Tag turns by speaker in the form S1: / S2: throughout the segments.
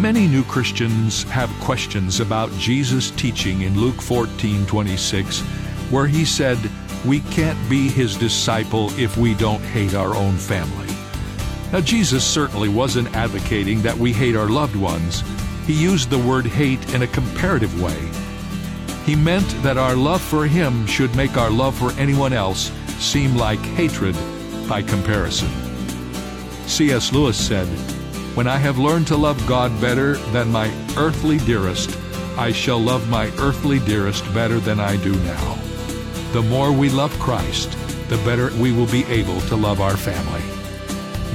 S1: Many new Christians have questions about Jesus' teaching in Luke 14 26, where he said, We can't be his disciple if we don't hate our own family. Now, Jesus certainly wasn't advocating that we hate our loved ones. He used the word hate in a comparative way. He meant that our love for him should make our love for anyone else seem like hatred by comparison. C.S. Lewis said, When I have learned to love God better than my earthly dearest, I shall love my earthly dearest better than I do now. The more we love Christ, the better we will be able to love our family.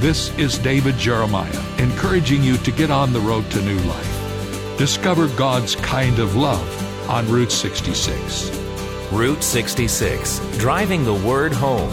S1: This is David Jeremiah, encouraging you to get on the road to new life. Discover God's kind of love on Route 66.
S2: Route 66, driving the word home.